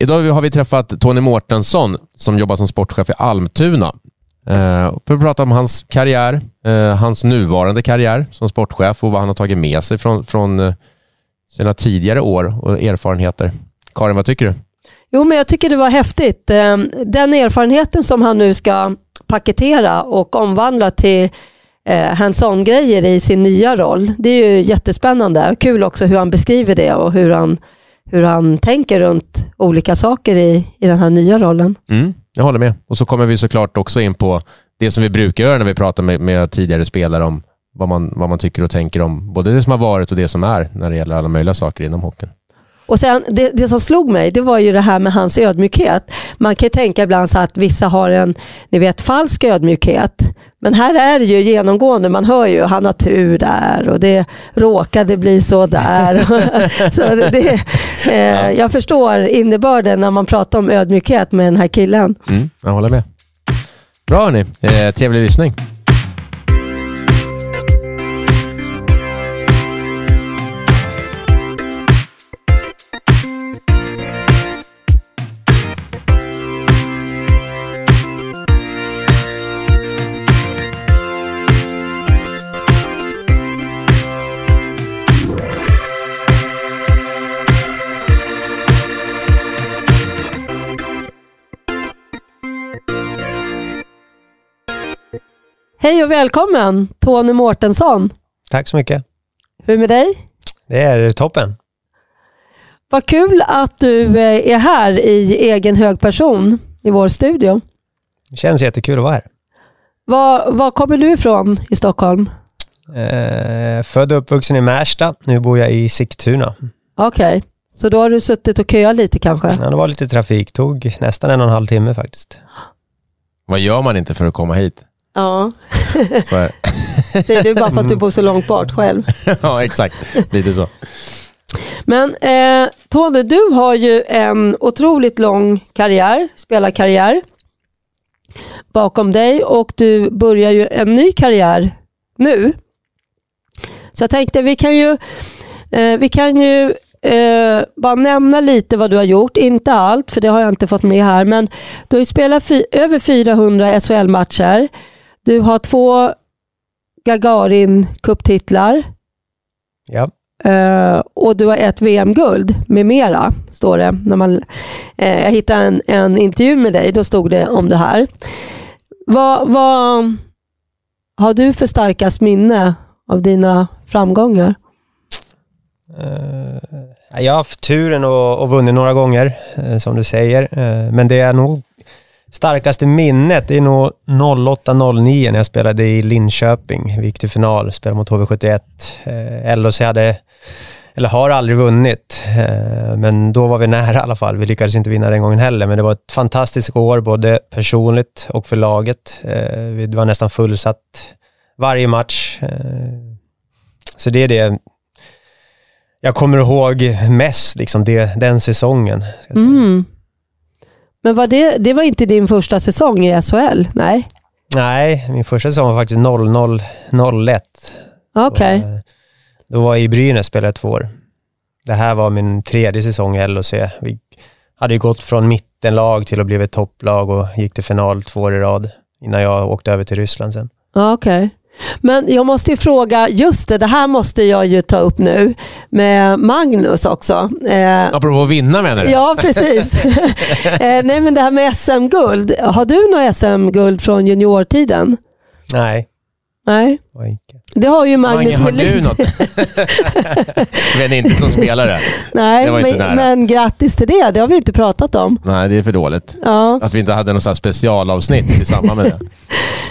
Idag har vi träffat Tony Mårtensson som jobbar som sportchef i Almtuna. Eh, för att prata om hans karriär, eh, hans nuvarande karriär som sportchef och vad han har tagit med sig från, från eh, sina tidigare år och erfarenheter. Karin, vad tycker du? Jo, men jag tycker det var häftigt. Eh, den erfarenheten som han nu ska paketera och omvandla till eh, hands-on-grejer i sin nya roll, det är ju jättespännande. Kul också hur han beskriver det och hur han, hur han tänker runt olika saker i, i den här nya rollen. Mm, jag håller med. Och så kommer vi såklart också in på det som vi brukar göra när vi pratar med, med tidigare spelare om vad man, vad man tycker och tänker om både det som har varit och det som är när det gäller alla möjliga saker inom hockeyn. Och sen, det, det som slog mig, det var ju det här med hans ödmjukhet. Man kan ju tänka ibland så att vissa har en, ni vet, falsk ödmjukhet. Men här är det ju genomgående, man hör ju han har tur där och det råkade bli så där. så det, eh, jag förstår innebörden när man pratar om ödmjukhet med den här killen. Mm, jag håller med. Bra hörni, eh, trevlig lyssning. Hej och välkommen Tony Mårtensson. Tack så mycket. Hur är det med dig? Det är toppen. Vad kul att du eh, är här i egen hög person i vår studio. Det känns jättekul att vara här. Var, var kommer du ifrån i Stockholm? Eh, född och uppvuxen i Märsta. Nu bor jag i Sigtuna. Okej, så då har du suttit och köat lite kanske? Ja, det var lite trafik. Tog nästan en och en halv timme faktiskt. Vad gör man inte för att komma hit? Ja, Så är det. säger du bara för att du bor så långt bort själv. ja, exakt. Lite så. Men eh, Tony, du har ju en otroligt lång karriär, spelarkarriär bakom dig och du börjar ju en ny karriär nu. Så jag tänkte vi kan ju, eh, vi kan ju eh, bara nämna lite vad du har gjort. Inte allt, för det har jag inte fått med här. Men du har ju spelat över 400 SHL-matcher. Du har två Gagarin Cup-titlar. Ja. Eh, och du har ett VM-guld med mera, står det. När man, eh, jag hittade en, en intervju med dig, då stod det om det här. Vad, vad har du för starkast minne av dina framgångar? Eh, jag har haft turen och, och vunnit några gånger, som du säger. Men det är nog starkaste minnet, är nog 08-09 när jag spelade i Linköping. Vi gick till final, spelade mot HV71. Eh, LHC hade, eller har aldrig vunnit, eh, men då var vi nära i alla fall. Vi lyckades inte vinna den gången heller, men det var ett fantastiskt år, både personligt och för laget. Eh, Det var nästan fullsatt varje match. Eh, Så det är det jag kommer ihåg mest, liksom det, den säsongen. Mm. ska jag säga. Mm. Men var det, det var inte din första säsong i SHL? Nej? Nej, min första säsong var faktiskt 00-01. Okej. Och, eh, Då var jag i Brynäs spelade jag två år. Det här var min tredje säsong i LHC. Vi hade ju gått från mittenlag till att bli ett topplag och gick till final två år i rad innan jag åkte över till Ryssland sen. Okej. Men jag måste ju fråga, just det, det här måste jag ju ta upp nu med Magnus också. Eh, Apropå att vinna menar du? Ja, precis. eh, nej, men det här med SM-guld. Har du något SM-guld från juniortiden? Nej, Nej, det har ju Magnus Mange, har du något? men inte som spelare. Nej, men, men grattis till det. Det har vi inte pratat om. Nej, det är för dåligt. Ja. Att vi inte hade något specialavsnitt i samband med det.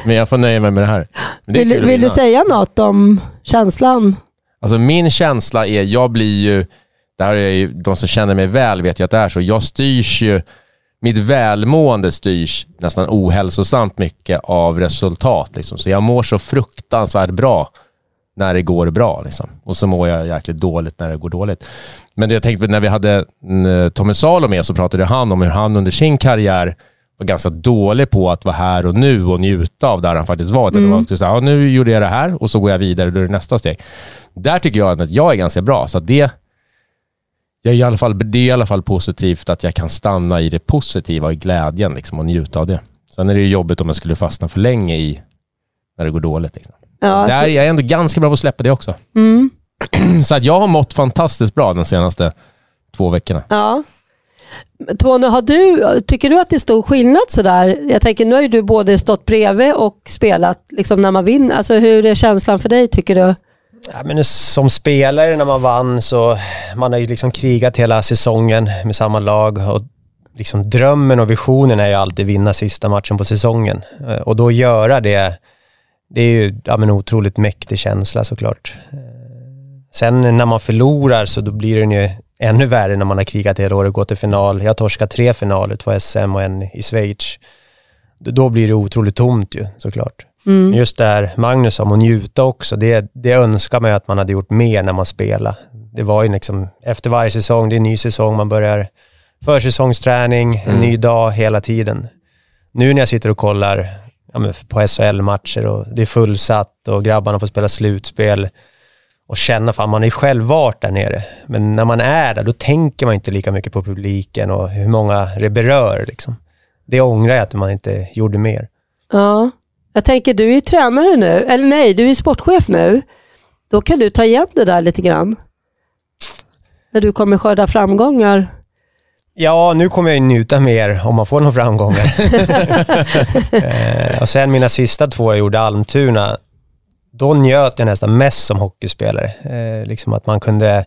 Men jag får nöja mig med det här. Det Vill, vill du säga något om känslan? Alltså min känsla är, jag blir ju, det här är ju, de som känner mig väl vet ju att det är så, jag styrs ju, mitt välmående styrs nästan ohälsosamt mycket av resultat. Liksom. Så jag mår så fruktansvärt bra när det går bra. Liksom. Och så mår jag jäkligt dåligt när det går dåligt. Men det jag tänkte när vi hade mm, Tommy Salo med så pratade han om hur han under sin karriär var ganska dålig på att vara här och nu och njuta av där han faktiskt var. Mm. Det var så här, ja, nu gjorde jag det här och så går jag vidare, då är det nästa steg. Där tycker jag att jag är ganska bra. Så det, jag är i alla fall, det är i alla fall positivt att jag kan stanna i det positiva, i glädjen liksom, och njuta av det. Sen är det ju jobbigt om jag skulle fastna för länge i när det går dåligt. Liksom. Ja, Där är jag ändå ganska bra på att släppa det också. mm, Så att jag har mått fantastiskt bra de senaste två veckorna. ja. Tony, har du, tycker du att det är stor skillnad sådär? Jag tänker, nu har ju du både stått bredvid och spelat liksom när man vinner. Alltså, hur är känslan för dig tycker du? Ja, men som spelare när man vann så, man har ju liksom krigat hela säsongen med samma lag och liksom drömmen och visionen är ju alltid vinna sista matchen på säsongen. Eh, och då göra det, det är ju ja, men otroligt mäktig känsla såklart. Eh, sen när man förlorar så då blir det ju ännu värre när man har krigat hela året och gått till final. Jag torskar tre finaler, två SM och en i Schweiz. Då blir det otroligt tomt ju såklart. Mm. Just det här Magnus sa om att njuta också, det, det önskar man ju att man hade gjort mer när man spelade. Det var ju liksom, efter varje säsong, det är en ny säsong, man börjar försäsongsträning, en Mm. ny dag hela tiden. Nu när jag sitter och kollar ja, på SHL-matcher och det är fullsatt och grabbarna får spela slutspel och känna, fan man är själv varit där nere. Men när man är där, då tänker man inte lika mycket på publiken och hur många det berör. Liksom. Det ångrar jag att man inte gjorde mer. Ja. Jag tänker, du är ju tränare nu. Eller nej, du är ju sportchef nu. Då kan du ta igen det där lite grann. När du kommer skörda framgångar. Ja, nu kommer jag ju njuta mer om man får några framgångar. eh, och sen mina sista två jag gjorde Almtuna, då njöt jag nästan mest som hockeyspelare. Eh, liksom att man kunde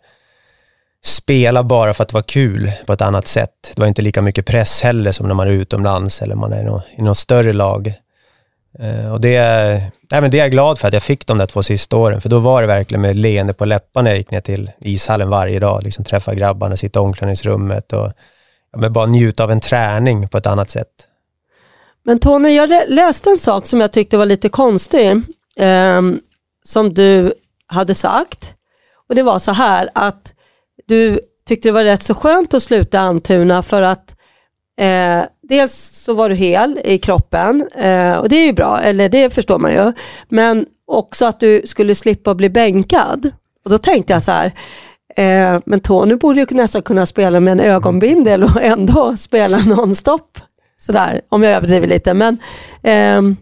spela bara för att det var kul på ett annat sätt. Det var inte lika mycket press heller som när man är utomlands eller man är i något, i något större lag. Eh, och det, nej, men det är jag glad för att jag fick de där två sista åren, för då var det verkligen med leende på läpparna jag gick ner till ishallen varje dag, liksom träffa grabbarna, sitta i omklädningsrummet och ja, men bara njuta av en träning på ett annat sätt. Men Tony, jag läste en sak som jag tyckte var lite konstig. eh, som du hade sagt. Och det var så här att du tyckte det var rätt så skönt att sluta Almtuna för att eh, dels så var du hel i kroppen eh, och det är ju bra, eller det förstår man ju. Men också att du skulle slippa bli bänkad. Och då tänkte jag så här, eh, men Tony borde ju nästan kunna spela med en ögonbindel och ändå spela nonstop. Sådär, om jag överdriver lite. Men ehm,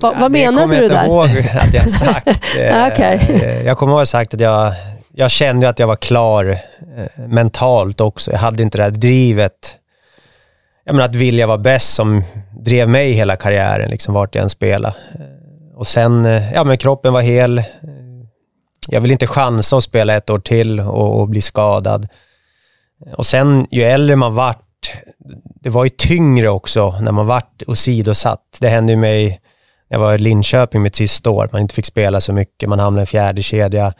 vad, Ja, vad det menade kommer du jag där? inte ihåg att jag sagt. Okej. Eh, Jag kommer ihåg jag sagt att jag, jag kände att jag var klar eh, mentalt också. Jag hade inte det här drivet, jag menar att vilja vara bäst som drev mig hela karriären, liksom vart jag än spelade. Eh, Och sen, eh, ja men kroppen var hel. Eh, Jag vill inte chansa att spela ett år till och, och bli skadad. Och sen, ju äldre man vart, det var ju tyngre också när man vart åsidosatt. Det hände ju mig jag var i Linköping mitt sista år, man inte fick spela så mycket, man hamnade i en fjärde kedja.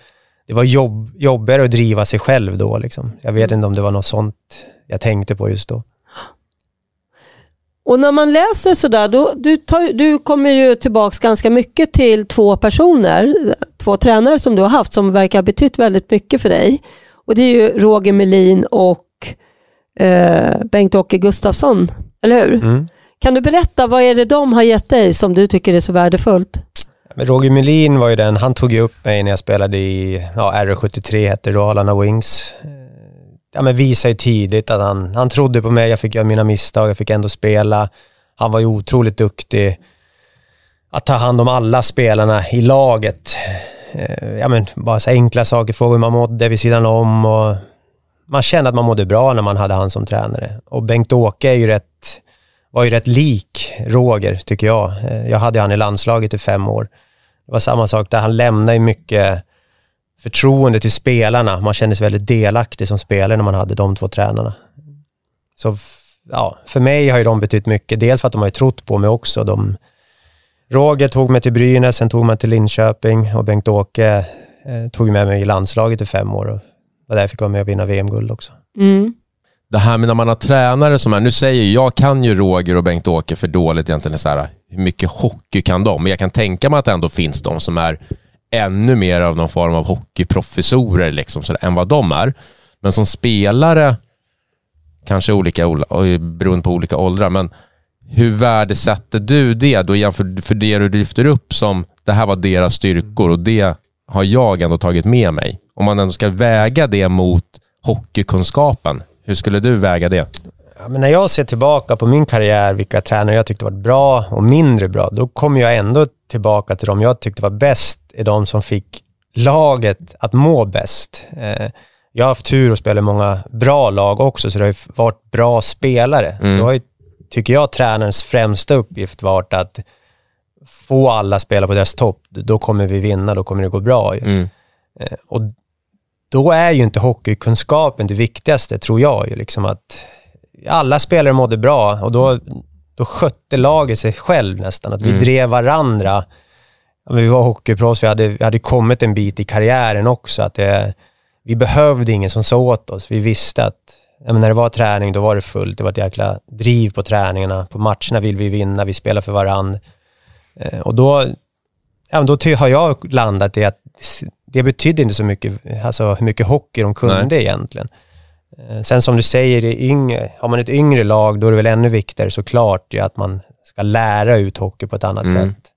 Det var jobb, jobbigare att driva sig själv då. Liksom. Jag vet inte om det var något sånt jag tänkte på just då. Och när man läser sådär, då, du, tar, du kommer ju tillbaks ganska mycket till två personer, två tränare som du har haft som verkar ha betytt väldigt mycket för dig. Och det är ju Roger Melin och eh, Bengt-Åke Gustafsson, eller hur? Mm. Kan du berätta, vad är det de har gett dig som du tycker är så värdefullt? Roger Melin var ju den, han tog ju upp mig när jag spelade i ja, R73, hette Dalarna Wings. Ja, men visade ju tidigt att han, han trodde på mig, jag fick göra mina misstag, jag fick ändå spela. Han var ju otroligt duktig att ta hand om alla spelarna i laget. Eh, ja, men bara så enkla saker, fråga hur man mådde vid sidan om och man kände att man mådde bra när man hade han som tränare. Och Bengt-Åke är ju rätt, var ju rätt lik Roger, tycker jag. Eh, jag hade han i landslaget i fem år. Det var samma sak där, han lämnade ju mycket förtroende till spelarna. Man kände sig väldigt delaktig som spelare när man hade de två tränarna. Så ja, för mig har ju de betytt mycket. Dels för att de har ju trott på mig också. De, Roger tog mig till Brynäs, sen tog man till Linköping och Bengt-Åke eh, tog med mig i landslaget i fem år. Och var där jag fick vara med och vinna VM-guld också. Mm. Det här med när man har tränare som är, nu säger jag, jag kan ju Roger och Bengt-Åke för dåligt egentligen, så här, hur mycket hockey kan de? Men jag kan tänka mig att det ändå finns de som är ännu mer av någon form av hockeyprofessorer liksom, så där, än vad de är. Men som spelare, kanske olika, beroende på olika åldrar, men hur värdesätter du det då jämför för det du lyfter upp som det här var deras styrkor och det har jag ändå tagit med mig. Om man ändå ska väga det mot hockeykunskapen. Hur skulle du väga det? Ja, men när jag ser tillbaka på min karriär, vilka tränare jag tyckte var bra och mindre bra, då kommer jag ändå tillbaka till de jag tyckte var bäst, är de som fick laget att må bäst. Eh, jag har haft tur att spela i många bra lag också, så det har ju varit bra spelare. Mm. Då har ju, tycker jag, tränarens främsta uppgift varit att få alla spela på deras topp. Då kommer vi vinna, då kommer det gå bra. Mm. Eh, Och då är ju inte hockeykunskapen det viktigaste, tror jag. Ju, liksom att alla spelare mådde bra och då, då skötte laget sig själv nästan. Att vi Mm. drev varandra. Vi var hockeyproffs, vi hade, vi hade kommit en bit i karriären också. Att det, vi behövde ingen som sa åt oss. Vi visste att men när det var träning, då var det fullt. Det var ett jäkla driv på träningarna. På matcherna vill vi vinna, vi spelar för varandra. Eh, Och då, ja, då har jag landat i att det betydde inte så mycket, alltså hur mycket hockey de kunde Nej. egentligen. Eh, Sen som du säger, yngre, har man ett yngre lag, då är det väl ännu viktigare såklart att man ska lära ut hockey på ett annat Mm. sätt.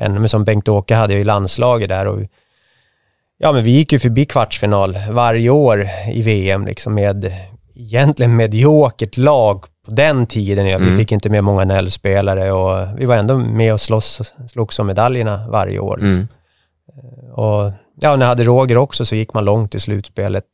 Än, men som Bengt-Åke hade i landslaget där och ja, men vi gick ju förbi kvartsfinal varje år i VM liksom med egentligen mediokert lag på den tiden. Ja. Vi Mm. fick inte med många NHL-spelare och vi var ändå med och slåss, slogs om medaljerna varje år. Liksom. Mm. Och ja, när jag hade Roger också så gick man långt i slutspelet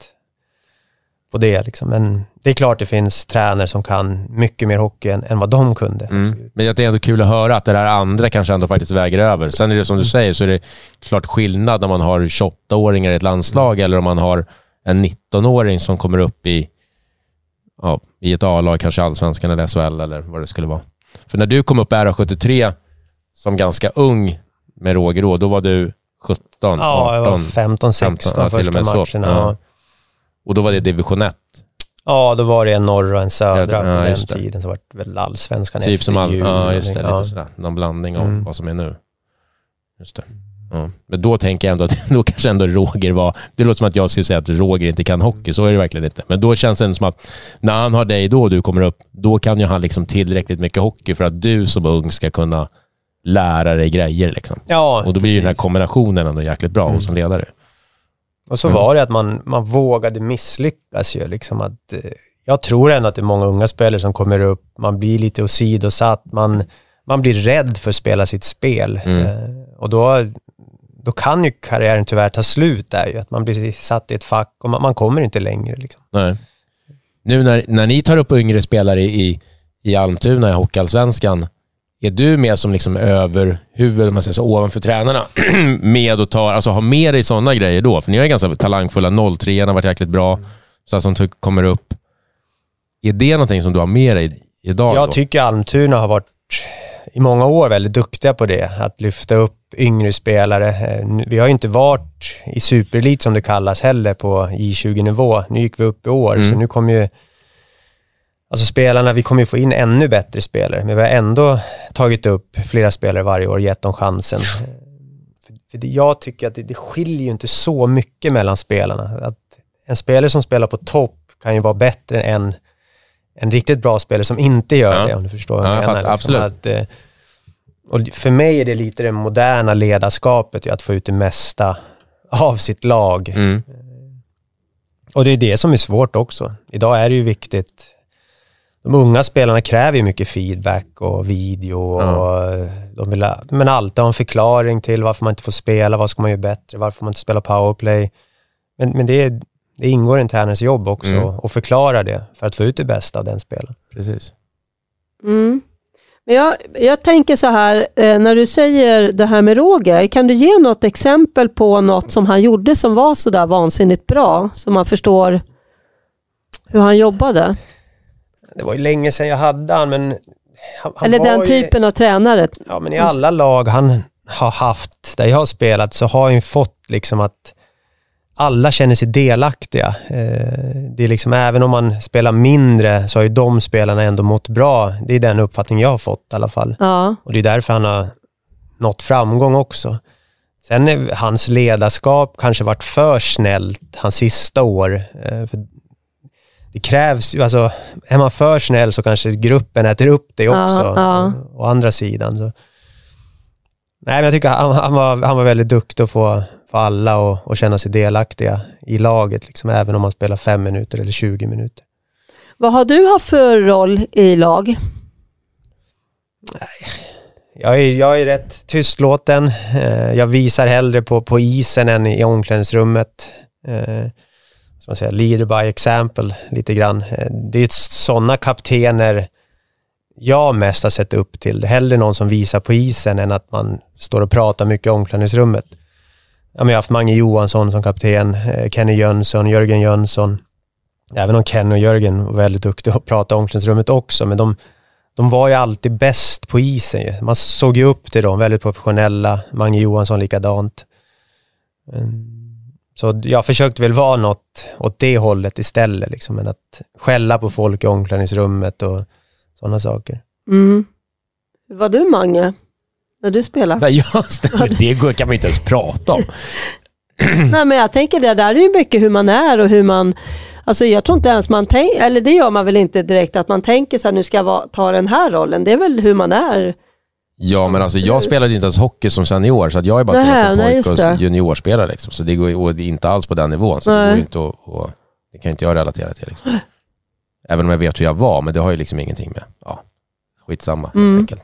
på det. Liksom. Men det är klart det finns tränare som kan mycket mer hockey än, än vad de kunde. Mm. Men det är ändå kul att höra att det där andra kanske ändå faktiskt väger över. Sen är det som du säger, så är det klart skillnad när man har 28-åringar i ett landslag eller om man har en 19-åring som kommer upp i, ja, i ett A-lag, kanske allsvenskan eller SHL eller vad det skulle vara. För när du kom upp i RA73 som ganska ung med Roger då, då var du 17, Ja, jag var 18 15, 16 15, ja, första matcherna. Ja. Ja. och då var det division 1. ja, då var det en norra och en södra Ja, på den just det. tiden. Så var det väl allsvenskan Typ efter som all, jul. ja, just det. Ja. Lite sådär. Någon blandning av Mm. vad som är nu. Just det. Ja. Men då tänker jag ändå att då kanske ändå Roger var... Det låter som att jag skulle säga att Roger inte kan hockey. Så är det verkligen inte. Men då känns det ändå som att när han har dig då och du kommer upp, då kan ju han liksom tillräckligt mycket hockey för att du som ung ska kunna lära dig grejer. Liksom. Ja, Och då blir ju den här precis. kombinationen ändå jäkligt bra hos en ledare. Och så Mm. var det att man, man vågade misslyckas ju. Liksom att, eh, jag tror ändå att det är många unga spelare som kommer upp, man blir lite åsidosatt, man, man blir rädd för att spela sitt spel. Mm. Eh, och då, då kan ju karriären tyvärr ta slut där ju, att man blir satt i ett fack och man, man kommer inte längre. Liksom. Nej. Nu när, när ni tar upp yngre spelare i, i Almtuna i Hockeyallsvenskan, är du med som liksom överhuvud, man säger så, ovanför tränarna, med och tar, alltså har med dig sådana grejer då? För ni är ganska talangfulla, 03 har varit jäkligt bra, så här som ty- kommer upp. Är det någonting som du har med dig idag? Jag då? tycker Almtuna har varit i många år väldigt duktiga på det, att lyfta upp yngre spelare. Eh, Vi har ju inte varit i superelit som det kallas heller på I20-nivå. Nu gick vi upp i år, Mm. så nu kommer ju Alltså spelarna, vi kommer ju få in ännu bättre spelare, men vi har ändå tagit upp flera spelare varje år och gett dem chansen. För, det, jag tycker att det, det skiljer ju inte så mycket mellan spelarna. Att en spelare som spelar på topp kan ju vara bättre än en riktigt bra spelare som inte gör Ja. det, om du förstår vad Ja, jag jag menar. fattar, absolut. Att, eh, och för mig är det lite det moderna ledarskapet, att få ut det mesta av sitt lag. Mm. Och det är det som är svårt också. Idag är det ju viktigt. De unga spelarna kräver ju mycket feedback och video och Ja. de vill men alltid ha en förklaring till varför man inte får spela, vad ska man göra bättre, varför man inte spelar powerplay. Men, men det, är, det ingår i en tränarens jobb också Mm. att förklara det för att få ut det bästa av den spelaren. Precis. Mm. Men jag, jag tänker så här, eh, när du säger det här med Roger, kan du ge något exempel på något som han gjorde som var så där vansinnigt bra, så man förstår hur han jobbade? Det var ju länge sedan jag hade han, men han, han Eller var den ju, typen av tränare. Ja, men i alla lag han har haft, där jag har spelat, så har han ju fått liksom att alla känner sig delaktiga. Eh, det är liksom, även om man spelar mindre så har ju de spelarna ändå mått bra. Det är den uppfattning jag har fått i alla fall. Ja. Och det är därför han har nått framgång också. Sen är hans ledarskap kanske varit för snällt hans sista år. Eh, för det krävs ju, alltså är man för snäll så kanske gruppen äter upp det Ja, också. ja. Å andra sidan. Så. Nej, men jag tycker han, han, var, han var väldigt duktig att få, för alla och, och känna sig delaktiga i laget, liksom, även om man spelar fem minuter eller 20 minuter. Vad har du haft för roll i lag? Jag är, jag är rätt tystlåten. Eh, Jag visar hellre på, på isen än i omklädningsrummet. Man säga? leader by example lite grann. Eh, det är sådana kaptener jag mest har sett upp till. Hellre någon som visar på isen än att man står och pratar mycket i omklädningsrummet. Jag har haft Mange Johansson som kapten, eh, Kenny Jönsson, Jörgen Jönsson. Även om Kenny och Jörgen var väldigt duktiga att prata i omklädningsrummet också, men de, de var ju alltid bäst på isen. Man såg ju upp till dem, väldigt professionella. Mange Johansson likadant. Mm. Så jag försökte väl vara något åt det hållet istället, liksom, än att skälla på folk i omklädningsrummet och sådana saker. Mm. Hur var du Mange, när du spelade? Nej, just det, det går- kan man inte ens prata om. Nej men jag tänker det där är ju mycket hur man är och hur man Alltså jag tror inte ens man tänker, eller det gör man väl inte direkt att man tänker så här, nu ska jag ta den här rollen. Det är väl hur man är. Ja, men alltså jag spelade ju inte ens hockey som senior, så jag är bara Nähä, som nej, pojk och juniorspelare. Liksom. Så det går och det är inte alls på den nivån. Så det, går inte att, och, det kan inte jag relatera till. Liksom. Även om jag vet hur jag var, men det har ju liksom ingenting med, ja, skitsamma Mm. helt enkelt.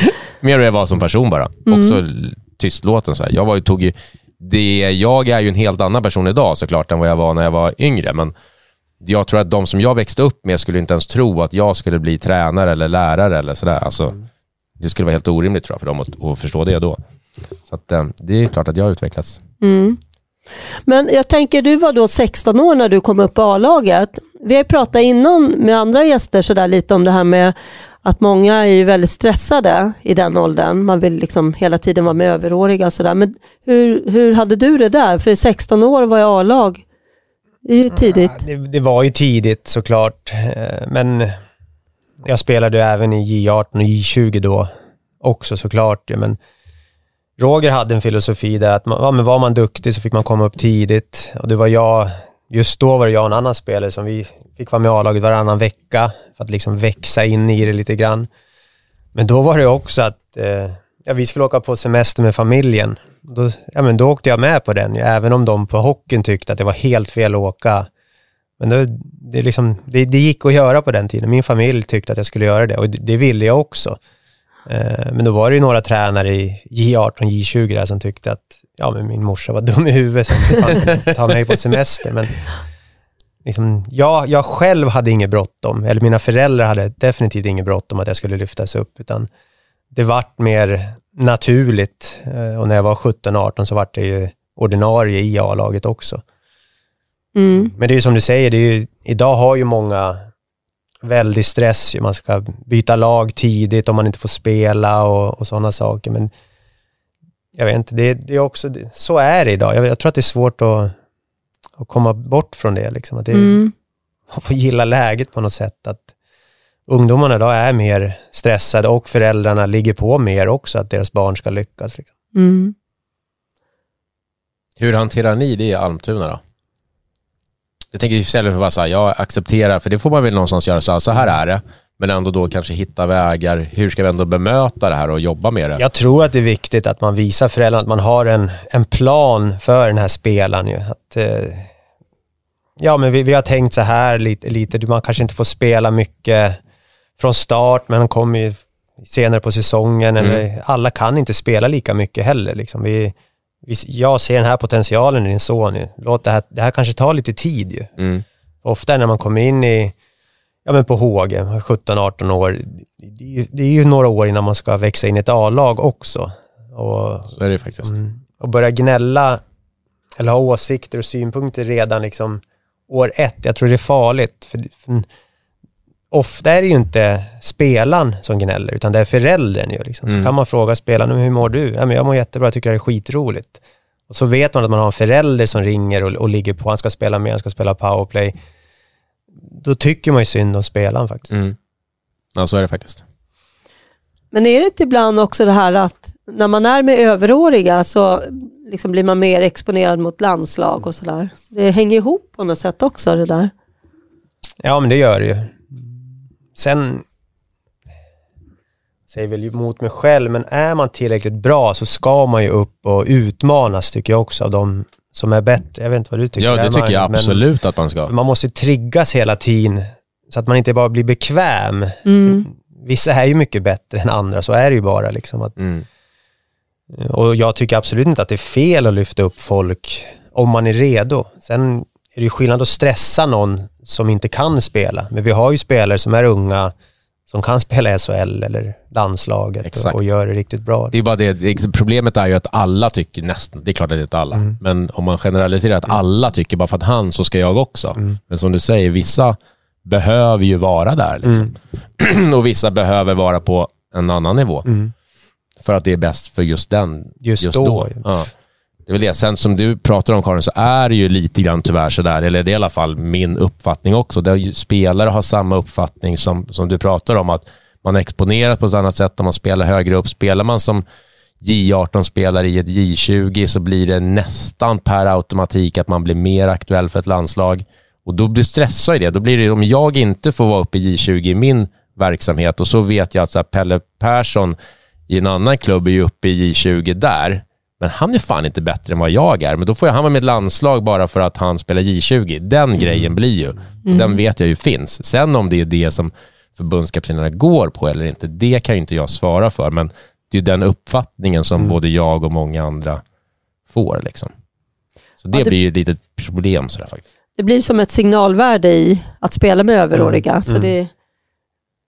Mer hur jag var som person bara. Mm. Också tystlåten så här. Jag var ju, tog ju, det, jag är ju en helt annan person idag såklart än vad jag var när jag var yngre, men jag tror att de som jag växte upp med skulle inte ens tro att jag skulle bli tränare eller lärare eller sådär. Alltså, det skulle vara helt orimligt tror jag för dem att, att förstå det då. Så att, eh, det är klart att jag har utvecklats. Mm. Men jag tänker, du var då 16 år när du kom upp i A-laget. Vi har ju pratat innan med andra gäster så där lite om det här med att många är ju väldigt stressade i den åldern. Man vill liksom hela tiden vara med överåriga och sådär. Men hur, hur hade du det där? För 16 år var i A-lag. Det är ju tidigt. Ja, Det, det var ju tidigt såklart, eh, men jag spelade ju även i J18 och J20 då också såklart. Men Roger hade en filosofi där att man, ja, men var man duktig så fick man komma upp tidigt. Och det var jag, just då var det jag och en annan spelare som vi fick vara med i A-laget varannan vecka för att liksom växa in i det lite grann. Men då var det också att eh, ja, vi skulle åka på semester med familjen. Då, ja, men då åkte jag med på den, även om de på hockeyn tyckte att det var helt fel att åka. Men då, det, liksom, det, det gick att göra på den tiden. Min familj tyckte att jag skulle göra det och det, det ville jag också. Eh, men då var det ju några tränare i J18, J20 där som tyckte att ja, men min morsa var dum i huvudet som ta mig på semester. Men liksom, jag, jag själv hade inget bråttom, eller mina föräldrar hade definitivt inget bråttom att jag skulle lyftas upp, utan det vart mer naturligt. Eh, Och när jag var 17-18 så vart det ju ordinarie i A-laget också. Mm. Men det är ju som du säger, det är ju, idag har ju många väldig stress. Man ska byta lag tidigt om man inte får spela och, och sådana saker. Men jag vet inte, det, det är också, så är det idag. Jag, jag tror att det är svårt att, att komma bort från det. Liksom. Att det Mm. man får gilla läget på något sätt. Att ungdomarna idag är mer stressade och föräldrarna ligger på mer också att deras barn ska lyckas. Liksom. Mm. Hur hanterar ni det i Almtuna då? Jag tänker istället för bara säga, jag accepterar, för det får man väl någonstans göra, så här, så här är det, men ändå då kanske hitta vägar, hur ska vi ändå bemöta det här och jobba med det? Jag tror att det är viktigt att man visar föräldrarna att man har en, en plan för den här spelaren. Ju. Att, eh, ja, men vi, vi har tänkt så här lite, lite, man kanske inte får spela mycket från start, men han kommer ju senare på säsongen. Mm. Eller, alla kan inte spela lika mycket heller. Liksom. Vi, vi, jag ser den här potentialen i din son. Låt det, här, det här kanske tar lite tid. Ju. Mm. Ofta när man kommer in i, ja men på HG, 17-18 år, det är, ju, det är ju några år innan man ska växa in i ett A-lag också. Och, Så är det faktiskt. mm, och börja gnälla eller ha åsikter och synpunkter redan liksom år ett, jag tror det är farligt. För, för ofta är det ju inte spelaren som gnäller, utan det är föräldern ju. Liksom. Så Mm. kan man fråga spelaren, hur mår du? Ja, men jag mår jättebra, jag tycker det är skitroligt. Och så vet man att man har en förälder som ringer och, och ligger på, han ska spela mer, han ska spela powerplay. Då tycker man ju synd om spelaren faktiskt. Mm. Ja, så är det faktiskt. Men är det inte ibland också det här att när man är med överåriga så liksom blir man mer exponerad mot landslag och sådär. Det hänger ihop på något sätt också det där. Ja, men det gör det ju. Sen, säger väl emot mig själv, men är man tillräckligt bra så ska man ju upp och utmanas tycker jag också av de som är bättre. Jag vet inte vad du tycker. Ja, det tycker jag absolut att man ska. Man måste triggas hela tiden så att man inte bara blir bekväm. Mm. Vissa är ju mycket bättre än andra, så är det ju bara. Liksom att, Mm. och jag tycker absolut inte att det är fel att lyfta upp folk om man är redo. Sen är det ju skillnad att stressa någon som inte kan spela. Men vi har ju spelare som är unga, som kan spela i SHL eller landslaget och, och gör det riktigt bra. Det är bara det, det- problemet är ju att alla tycker nästan, det är klart att det inte är alla, Mm. men om man generaliserar att alla tycker bara för att han så ska jag också. Mm. Men som du säger, vissa behöver ju vara där liksom. och vissa behöver vara på en annan nivå. Mm. För att det är bäst för just den. Just då. Ja. Det är väl det. Sen som du pratar om Karin, så är det ju lite grann tyvärr sådär, eller det är i alla fall min uppfattning också. Där spelare har samma uppfattning som, som du pratar om, att man exponeras på ett annat sätt om man spelar högre upp. Spelar man som J18-spelare i ett J20 så blir det nästan per automatik att man blir mer aktuell för ett landslag. Och då blir stressad i det. Då blir det, om jag inte får vara uppe i J20 i min verksamhet och så vet jag att så här, Pelle Persson i en annan klubb är ju uppe i J20 där, men han är fan inte bättre än vad jag är. Men då får jag, han vara med ett landslag bara för att han spelar J20. Den grejen blir ju, och den vet jag ju finns. Sen om det är det som förbundskaptenerna går på eller inte, det kan ju inte jag svara för. Men det är ju den uppfattningen som både jag och många andra får. Liksom. Så det, Ja, det- blir ju ett litet problem sådär faktiskt. Det blir som ett signalvärde i att spela med överåriga. Så Mm. det,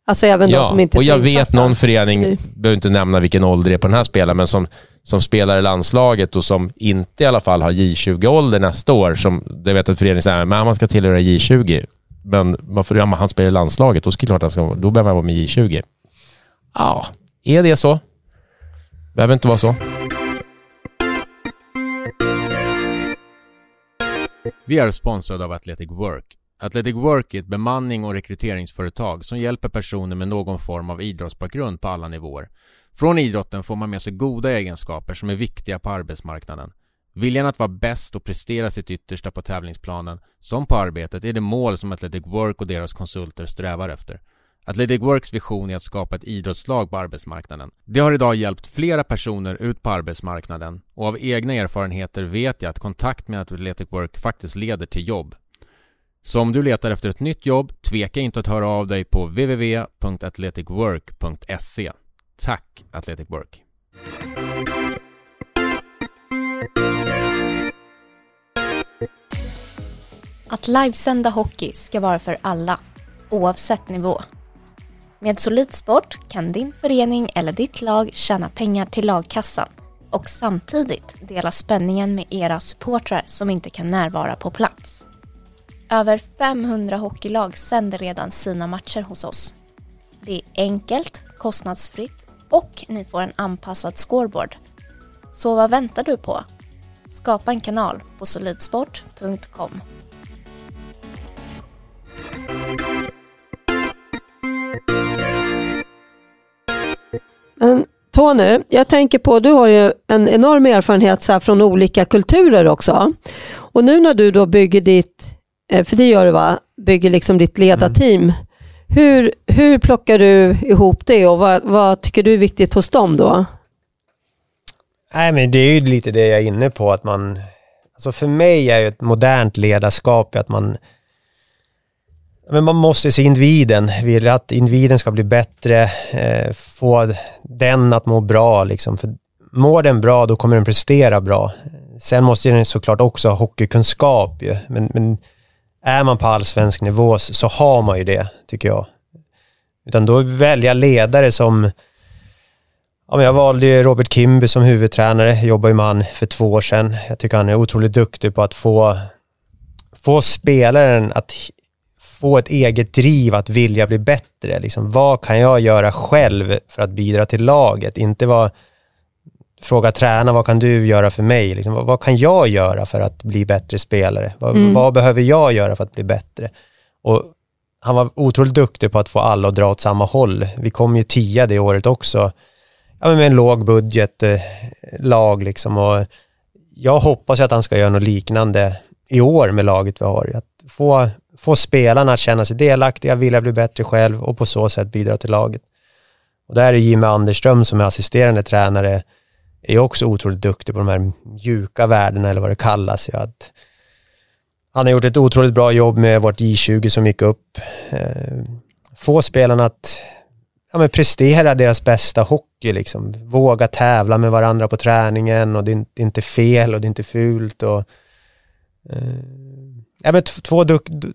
alltså även de som inte är och jag vet någon förening, Det- behöver inte nämna vilken ålder det är på den här spelaren, men som, som spelar i landslaget och som inte i alla fall har J20-ålder nästa år. Som, jag vet att föreningen säger men man ska tillhöra J20. Men varför, ja, han spelar i landslaget, då, ska klart han ska, då behöver han vara med i J20. Ja, är det så? Behöver inte vara så. Vi är sponsrade av Athletic Work. Athletic Work är ett bemanning och rekryteringsföretag som hjälper personer med någon form av idrottsbakgrund på alla nivåer. Från idrotten får man med sig goda egenskaper som är viktiga på arbetsmarknaden. Viljan att vara bäst och prestera sitt yttersta på tävlingsplanen, som på arbetet, är det mål som Athletic Work och deras konsulter strävar efter. Athletic Works vision är att skapa ett idrottslag på arbetsmarknaden. Det har idag hjälpt flera personer ut på arbetsmarknaden och av egna erfarenheter vet jag att kontakt med Athletic Work faktiskt leder till jobb. Så om du letar efter ett nytt jobb, tveka inte att höra av dig på www.athleticwork.se. Tack Athletic Work! Att livesända hockey ska vara för alla, oavsett nivå. Med Solidsport kan din förening eller ditt lag tjäna pengar till lagkassan och samtidigt dela spänningen med era supportrar som inte kan närvara på plats. Över 500 hockeylag sänder redan sina matcher hos oss. Det är enkelt, kostnadsfritt och ni får en anpassad scoreboard. Så vad väntar du på? Skapa en kanal på solidsport.com. Men Tony, jag tänker på, du har ju en enorm erfarenhet så här från olika kulturer också. Och nu när du då bygger ditt, eh, för det gör du va, bygger liksom ditt ledarteam. Hur, hur plockar du ihop det och vad, vad tycker du är viktigt hos dem då? Nej, men det är ju lite det jag är inne på, att man... Alltså för mig är ju ett modernt ledarskap att man... Men man måste se individen, vill att individen ska bli bättre, eh, få den att må bra liksom. För mår den bra, då kommer den prestera bra. Sen måste den såklart också ha hockeykunskap ju, men, men är man på allsvensk nivå så, har man ju det, tycker jag. Utan då välja ledare som Ja, men jag valde ju Robert Kimby som huvudtränare. Jobbade ju med han för två år sedan. Jag tycker han är otroligt duktig på att få, få spelaren att få ett eget driv att vilja bli bättre. Liksom, vad kan jag göra själv för att bidra till laget? Inte vad, fråga tränaren, vad kan du göra för mig? Liksom, vad, vad kan jag göra för att bli bättre spelare? Vad, Mm. vad behöver jag göra för att bli bättre? Och han var otroligt duktig på att få alla att dra åt samma håll. Vi kom ju tia det året också ja, men med en låg budget eh, lag liksom och jag hoppas att han ska göra något liknande i år med laget vi har. Att få, få spelarna att känna sig delaktiga, vilja bli bättre själv och på så sätt bidra till laget. Och där är Jimmy Anderström som är assisterande tränare, är också otroligt duktig på de här mjuka värdena eller vad det kallas. Ja, att han har gjort ett otroligt bra jobb med vårt J20 som gick upp. Eh, få spelarna att ja, men prestera deras bästa hockey, liksom. våga tävla med varandra på träningen och det är inte fel och det är inte fult. Och, eh, ja, men två,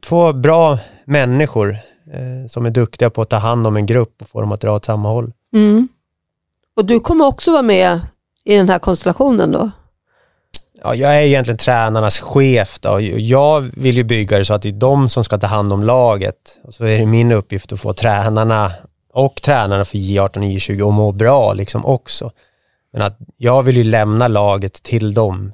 två bra människor eh, som är duktiga på att ta hand om en grupp och få dem att dra åt samma håll. Mm. Och du kommer också vara med i den här konstellationen då? Ja, jag är egentligen tränarnas chef då. Jag vill ju bygga det så att det är de som ska ta hand om laget. Och så är det min uppgift att få tränarna och tränarna för J18 och J20 att må bra liksom också. Men att jag vill ju lämna laget till dem.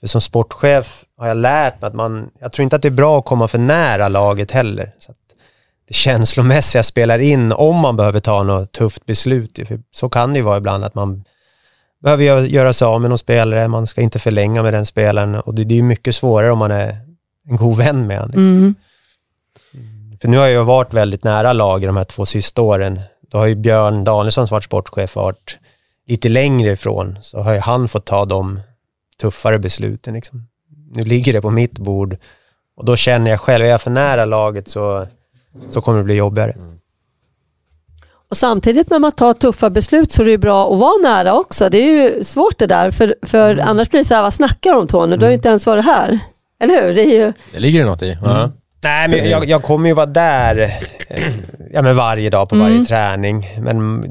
För som sportchef har jag lärt mig att man, jag tror inte att det är bra att komma för nära laget heller. Så att det känslomässiga spelar in om man behöver ta något tufft beslut. För så kan det ju vara ibland att man behöver göra sig av med någon spelare, man ska inte förlänga med den spelaren och det, det är mycket svårare om man är en god vän med honom. Liksom. Mm. För nu har jag varit väldigt nära lag i de här två sista åren. Då har ju Björn Danielsson som varit sportchef varit lite längre ifrån, så har ju han fått ta de tuffare besluten. Liksom. Nu ligger det på mitt bord och då känner jag själv, är jag för nära laget så, så kommer det bli jobbigare. Mm. Och samtidigt när man tar tuffa beslut så är det bra att vara nära också. Det är ju svårt det där, för, för mm. annars blir det så här, vad snackar om Tony? Du har ju mm. inte ens varit här. Eller hur? Det, är ju... det ligger det något i. Mm. Nej, men jag, jag kommer ju vara där eh, ja, men varje dag på varje mm. träning. Men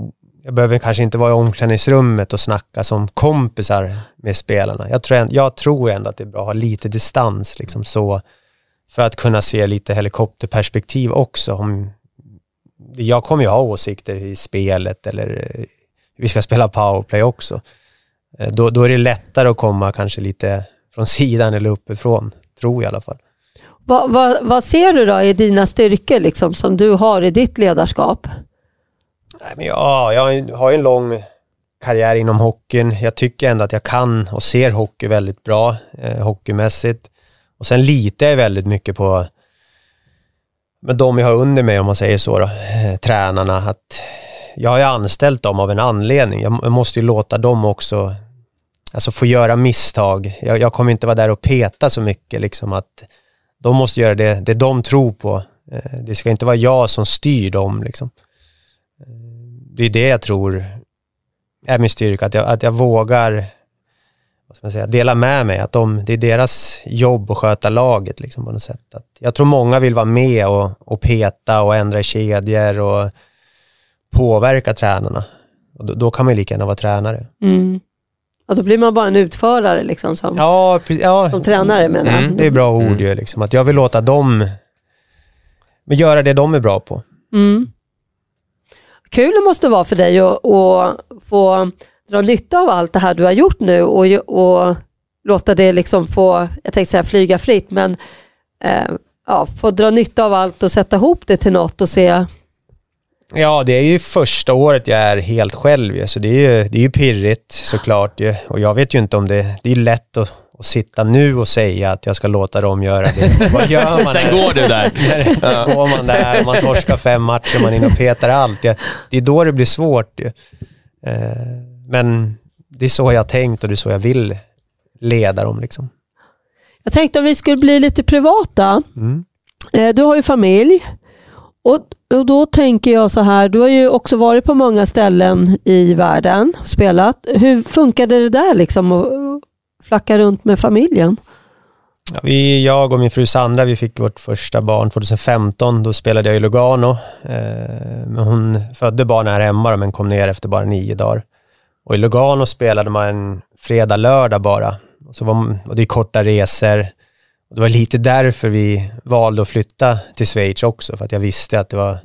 jag behöver kanske inte vara i omklädningsrummet och snacka som kompisar med spelarna. Jag tror, jag tror ändå att det är bra att ha lite distans, liksom så, för att kunna se lite helikopterperspektiv också. Om, jag kommer ju ha åsikter i spelet eller vi ska spela powerplay också. Eh, då, då är det lättare att komma kanske lite från sidan eller uppifrån, tror jag i alla fall. Vad, vad, vad ser du då i dina styrkor liksom, som du har i ditt ledarskap? Nej, men ja, jag har ju en lång karriär inom hockeyn. Jag tycker ändå att jag kan och ser hockey väldigt bra, eh, hockeymässigt. Och sen litar jag väldigt mycket på med de jag har under mig, om man säger så, då, eh, tränarna, att jag har ju anställt dem av en anledning. Jag, måste ju låta dem också alltså, få göra misstag. Jag, jag, kommer inte vara där och peta så mycket, liksom att de måste göra det, det de tror på. Eh, det ska inte vara jag som styr dem. Liksom. Eh, det är det jag tror är min styrka, att jag, att jag vågar vad ska man säga, dela med mig, att de, det är deras jobb att sköta laget liksom, på något sätt. Att jag tror många vill vara med och, och peta och ändra kedjor och påverka tränarna. Och då, då kan man ju lika gärna vara tränare. Mm. Och då blir man bara en utförare liksom, som, ja, ja, som tränare menar mm. Det är bra ord mm. ju, liksom, att jag vill låta dem men göra det de är bra på. Mm. Kul det måste vara för dig att, att få dra nytta av allt det här du har gjort nu och, och låta det liksom få, jag tänkte säga flyga fritt, men eh, ja, få dra nytta av allt och sätta ihop det till något och se Ja, det är ju första året jag är helt själv ju, så det är ju, det är ju pirrigt såklart ju. Och jag vet ju inte om det, det är lätt att, att sitta nu och säga att jag ska låta dem göra det. Vad gör man? Sen går du där. När går man där och man torskar fem matcher, man in och petar allt. Det är då det blir svårt ju. Eh, men det är så jag har tänkt och det är så jag vill leda dem. Liksom. Jag tänkte om vi skulle bli lite privata. Mm. Eh, du har ju familj. Och, och Då tänker jag så här, du har ju också varit på många ställen i världen och spelat. Hur funkade det där liksom att flacka runt med familjen? Ja, vi, jag och min fru Sandra, vi fick vårt första barn 2015. Då spelade jag i Lugano. Eh, men hon födde barn här hemma men kom ner efter bara nio dagar. Och i Lugano spelade man fredag, lördag bara. Och, så var, och det är korta resor. Och det var lite därför vi valde att flytta till Schweiz också, för att jag visste att det var...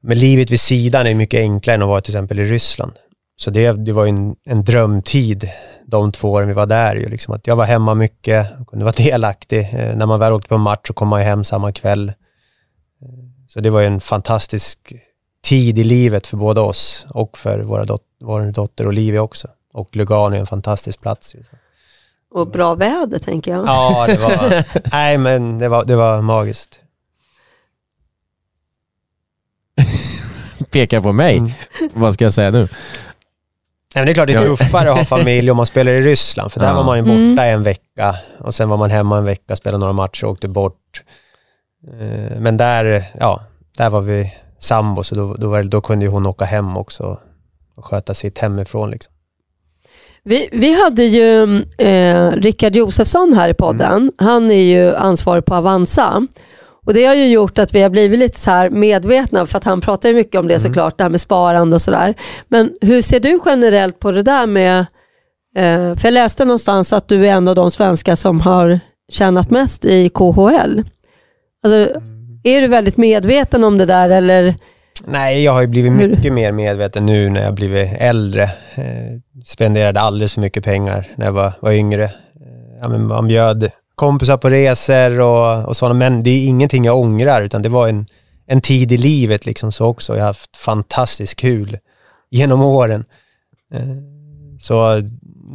Men livet vid sidan är mycket enklare än att vara till exempel i Ryssland. Så det, det var en, en drömtid de två åren vi var där. Ju, liksom att jag var hemma mycket, kunde vara delaktig. Eh, när man väl åkte på match så kom man hem samma kväll. Eh, så det var en fantastisk tid i livet för båda oss och för våra dot vår dotter Olivia också. Och Lugano är en fantastisk plats. Och bra väder tänker jag. Ja, det var, nej, men det var, det var magiskt. pekar på mig. Mm. Vad ska jag säga nu? Nej, men det är klart det är tuffare att ha familj om man spelar i Ryssland, för där Ja. var man ju borta Mm. en vecka och sen var man hemma en vecka, spelade några matcher och åkte bort. Eh, Men där, ja, där var vi sambo, så då, då, var då kunde hon åka hem också och sköta sitt hemifrån. Liksom. Vi, vi hade ju eh, Rickard Josefsson här i podden. Han är ju ansvarig på Avanza. Och Det har ju gjort att vi har blivit lite så här medvetna, för att han pratar ju mycket om det såklart, det här med sparande och sådär. Men hur ser du generellt på det där med, eh, för jag läste någonstans att du är en av de svenskar som har tjänat mest i KHL. Alltså, är du väldigt medveten om det där eller? Nej, jag har ju blivit Hur? mycket mer medveten nu när jag blivit äldre. Eh, spenderade alldeles för mycket pengar när jag var, var yngre. Eh, ja, men man bjöd kompisar på resor och, och sådana, men det är ingenting jag ångrar, utan det var en, en tid i livet liksom så också. Jag har haft fantastiskt kul genom åren. Eh, så,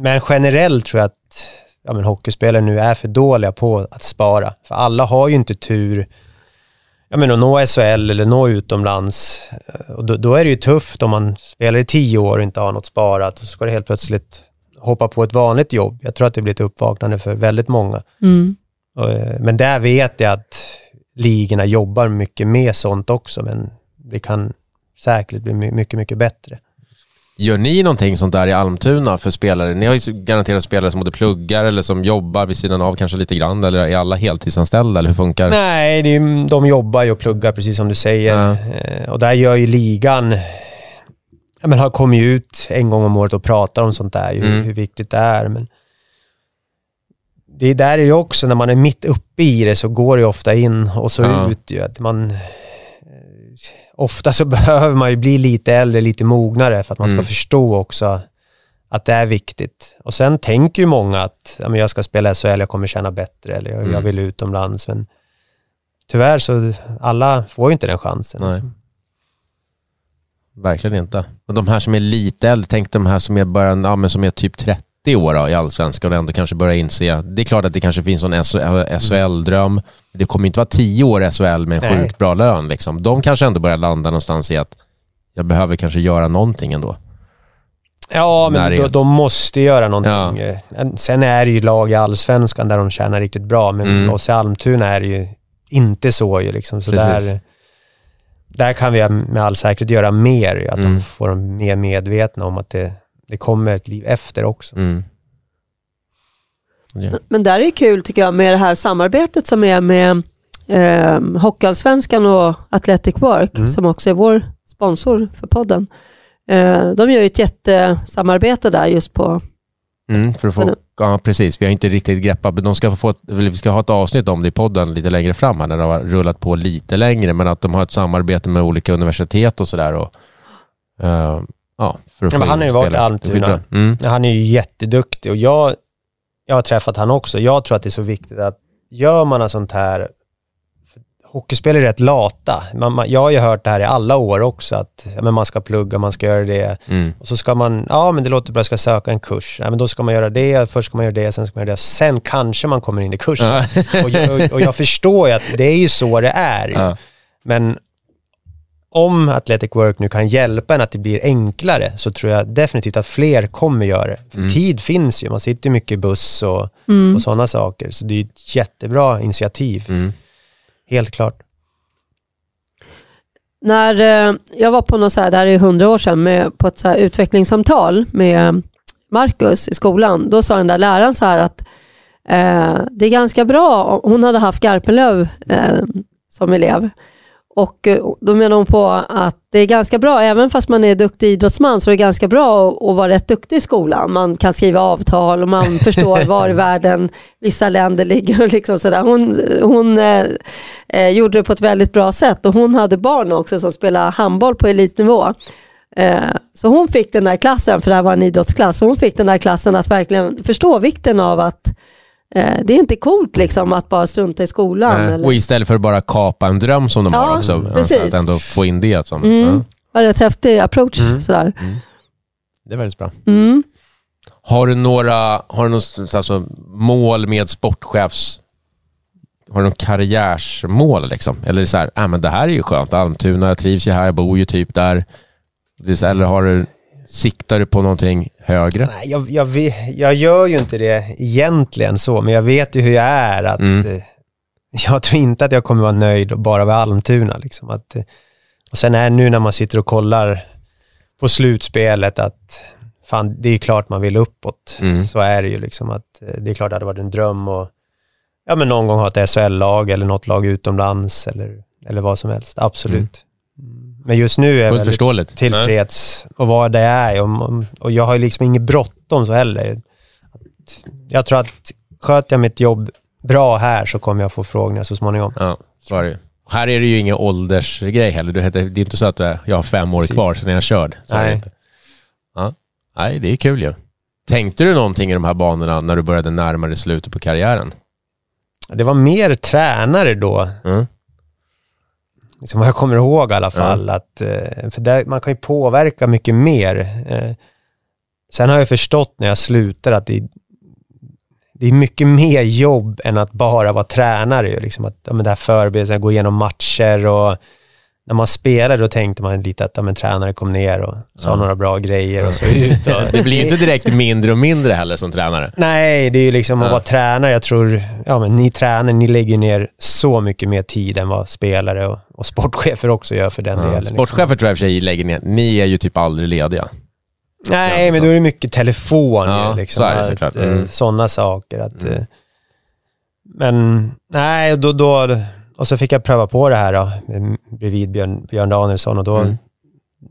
men generellt tror jag att ja, men hockeyspelare nu är för dåliga på att spara. För alla har ju inte tur ja, men att nå SHL eller nå utomlands. Eh, Och då, då är det ju tufft om man spelar i tio år och inte har något sparat och så ska det helt plötsligt hoppa på ett vanligt jobb. Jag tror att det blir ett uppvaknande för väldigt många. Mm. Eh, Men där vet jag att ligorna jobbar mycket med sånt också, men det kan säkert bli my- mycket, mycket bättre. Gör ni någonting sånt där i Almtuna för spelare? Ni har ju garanterat spelare som både pluggar eller som jobbar vid sidan av kanske lite grann, eller är alla heltidsanställda, eller hur funkar? Nej, det ju- de jobbar ju och pluggar precis som du säger. Ja. Eh, Och där gör ju ligan, ja, men har kommit ut en gång om året och pratar om sånt där, hur, Mm. hur viktigt det är. Men det är där är ju också, när man är mitt uppe i det så går det ju ofta in och så Ja. ut. Ju, att man, ofta så behöver man ju bli lite äldre, lite mognare för att man ska Mm. förstå också att det är viktigt. Och sen tänker ju många att ja, men jag ska spela SHL, jag kommer tjäna bättre eller jag, Mm. jag vill utomlands. Men tyvärr så alla får ju inte den chansen. Liksom. Verkligen inte. Och de här som är lite äldre, tänk de här som är, bara, ja, men som är typ 30 år då, i allsvenskan och ändå kanske börjar inse, det är klart att det kanske finns en SHL-dröm, det kommer inte vara 10 år SHL med en Nej. sjukt bra lön. Liksom. De kanske ändå börjar landa någonstans i att jag behöver kanske göra någonting ändå. Ja, men de, de måste göra någonting. Eh, Sen är det ju lag i allsvenskan där de tjänar riktigt bra, men Mm. oss i Almtuna är det ju inte så. Ju, liksom. så Precis. där, där kan vi med all säkerhet göra mer, att Mm. de får dem mer medvetna om att det, det kommer ett liv efter också. Mm. Ja. Men där är det kul tycker jag med det här samarbetet som är med eh, Hockeyallsvenskan och Athletic Work Mm. som också är vår sponsor för podden. Eh, de gör ju ett jättesamarbete där just på, Mm, för att få, ja, precis. Vi har inte riktigt greppat, men de ska få ett, vi ska ha ett avsnitt om det i podden lite längre fram här, när det har rullat på lite längre, men att de har ett samarbete med olika universitet och sådär. Och, eh, ja, för att Ja, få han har ju varit i. Almtuna. Mm. Han är ju jätteduktig och jag, jag har träffat han också. Jag tror att det är så viktigt att gör man något sånt här, hockeyspelare är rätt lata. Man, man, jag har ju hört det här i alla år också, att ja, men man ska plugga, man ska göra det. Mm. Och så ska man, ja men det låter bra, jag ska söka en kurs. Ja, men då ska man göra det, först ska man göra det, sen ska man göra det. Sen kanske man kommer in i kursen. Ja. Och, jag, och jag förstår ju att det är ju så det är. Men om Athletic Work nu kan hjälpa en att det blir enklare så tror jag definitivt att fler kommer göra det. För Mm. tid finns ju, man sitter ju mycket i buss och, mm. och sådana saker. Så det är ett jättebra initiativ, Mm. helt klart. När eh, jag var på något så här, det här är hundra år sedan, med, på ett så här utvecklingssamtal med Marcus i skolan, då sa den där läraren så här att eh, det är ganska bra, hon hade haft Garpenlöv eh, som elev, och eh, då menar hon på att det är ganska bra, även fast man är duktig idrottsman, så är det ganska bra att, att vara rätt duktig i skolan. Man kan skriva avtal och man förstår var i världen vissa länder ligger. Och liksom sådär. Hon, hon eh, eh, gjorde det på ett väldigt bra sätt och hon hade barn också som spelade handboll på elitnivå. Eh, så hon fick den där klassen, för det här var en idrottsklass, så hon fick den där klassen att verkligen förstå vikten av att det är inte coolt liksom att bara strunta i skolan. Eller, Och istället för att bara kapa en dröm som de Ja, har också, alltså precis. att ändå få in det som... Mm. Ja, var rätt häftig approach. Mm. Sådär. det är väldigt bra. Mm. Har du några har du något, alltså, mål med sportchefs har du någon karriärsmål liksom? Eller är det så här, äh, men det här är ju skönt, Almtuna, jag trivs ju här, jag bor ju typ där. Eller har du, siktar du på någonting högre? Nej, jag, jag, jag gör ju inte det egentligen så, men jag vet ju hur jag är. Att, Mm. eh, jag tror inte att jag kommer vara nöjd bara vid Almtuna. Liksom, att, eh, och sen är nu när man sitter och kollar på slutspelet att fan, det är klart man vill uppåt. Mm. Så är det ju. Liksom, att, eh, det är klart att det hade varit en dröm och ja, men någon gång ha ett SHL-lag eller något lag utomlands eller, eller vad som helst. Absolut. Mm. Men just nu är jag väldigt tillfreds och vad det är. Och, och jag har ju liksom inget bråttom så heller. Jag tror att sköter jag mitt jobb bra här så kommer jag få frågorna så småningom. Ja, så är det. Här är det ju ingen åldersgrej heller. Du heter, det är inte så att är, jag har fem år Precis. kvar sen jag körd. Så är Nej. Ja. Nej, det är kul ju. Tänkte du någonting i de här banorna när du började närma dig slutet på karriären? Det var mer tränare då, Mm. Som jag kommer ihåg i alla fall. Att, eh, för där, man kan ju påverka mycket mer. Eh, Sen har jag förstått när jag slutar att det, det är mycket mer jobb än att bara vara tränare. Liksom att, ja, men det här förberedelsen, gå igenom matcher och när man spelar då tänkte man lite att ja, men, tränare kom ner och sa Ja. några bra grejer och så ut. Och, Det blir ju inte direkt mindre och mindre heller som tränare. Nej, det är ju liksom att Ja. vara tränare. Jag tror, ja men ni tränare, ni lägger ner så mycket mer tid än vad spelare och, och sportchefer också gör för den Ja. delen. liksom. Sportchefer tror jag för sig lägger ner. Ni är ju typ aldrig lediga. Nej, men då är det mycket telefon Ja, liksom, så är det såklart. eh, Mm. Sådana saker. Att, Mm. eh, Men nej, då, då, och så fick jag pröva på det här då, eh, bredvid Björn, Björn Danielsson och då, Mm.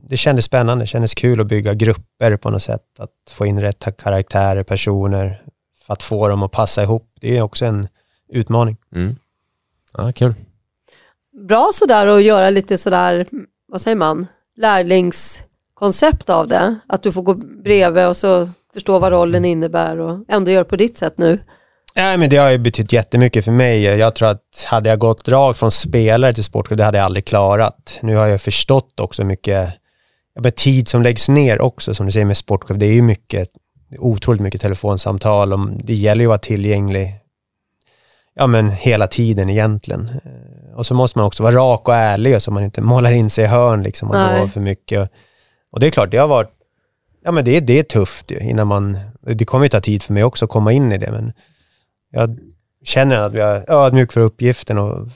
det kändes spännande. Det kändes kul att bygga grupper på något sätt. Att få in rätt karaktärer, personer, för att få dem att passa ihop. Det är också en utmaning. Mm. Ja, kul. Bra sådär att göra lite sådär, vad säger man, lärlingskoncept av det. Att du får gå bredvid och så förstå vad rollen innebär och ändå göra på ditt sätt nu. Nej, men det har ju betytt jättemycket för mig. Jag tror att hade jag gått rakt från spelare till sportchef, det hade jag aldrig klarat. Nu har jag förstått också mycket, men tid som läggs ner också, som du säger med sportchef. Det är ju mycket, otroligt mycket telefonsamtal. Om, det gäller ju att vara tillgänglig ja, men hela tiden egentligen. Eh, Och så måste man också vara rak och ärlig så man inte målar in sig i hörn liksom och Nej. för mycket. Och det är klart, det har varit, ja men det, det är tufft ju, innan man, det kommer ju ta tid för mig också att komma in i det, men jag känner att jag är ödmjuk för uppgiften och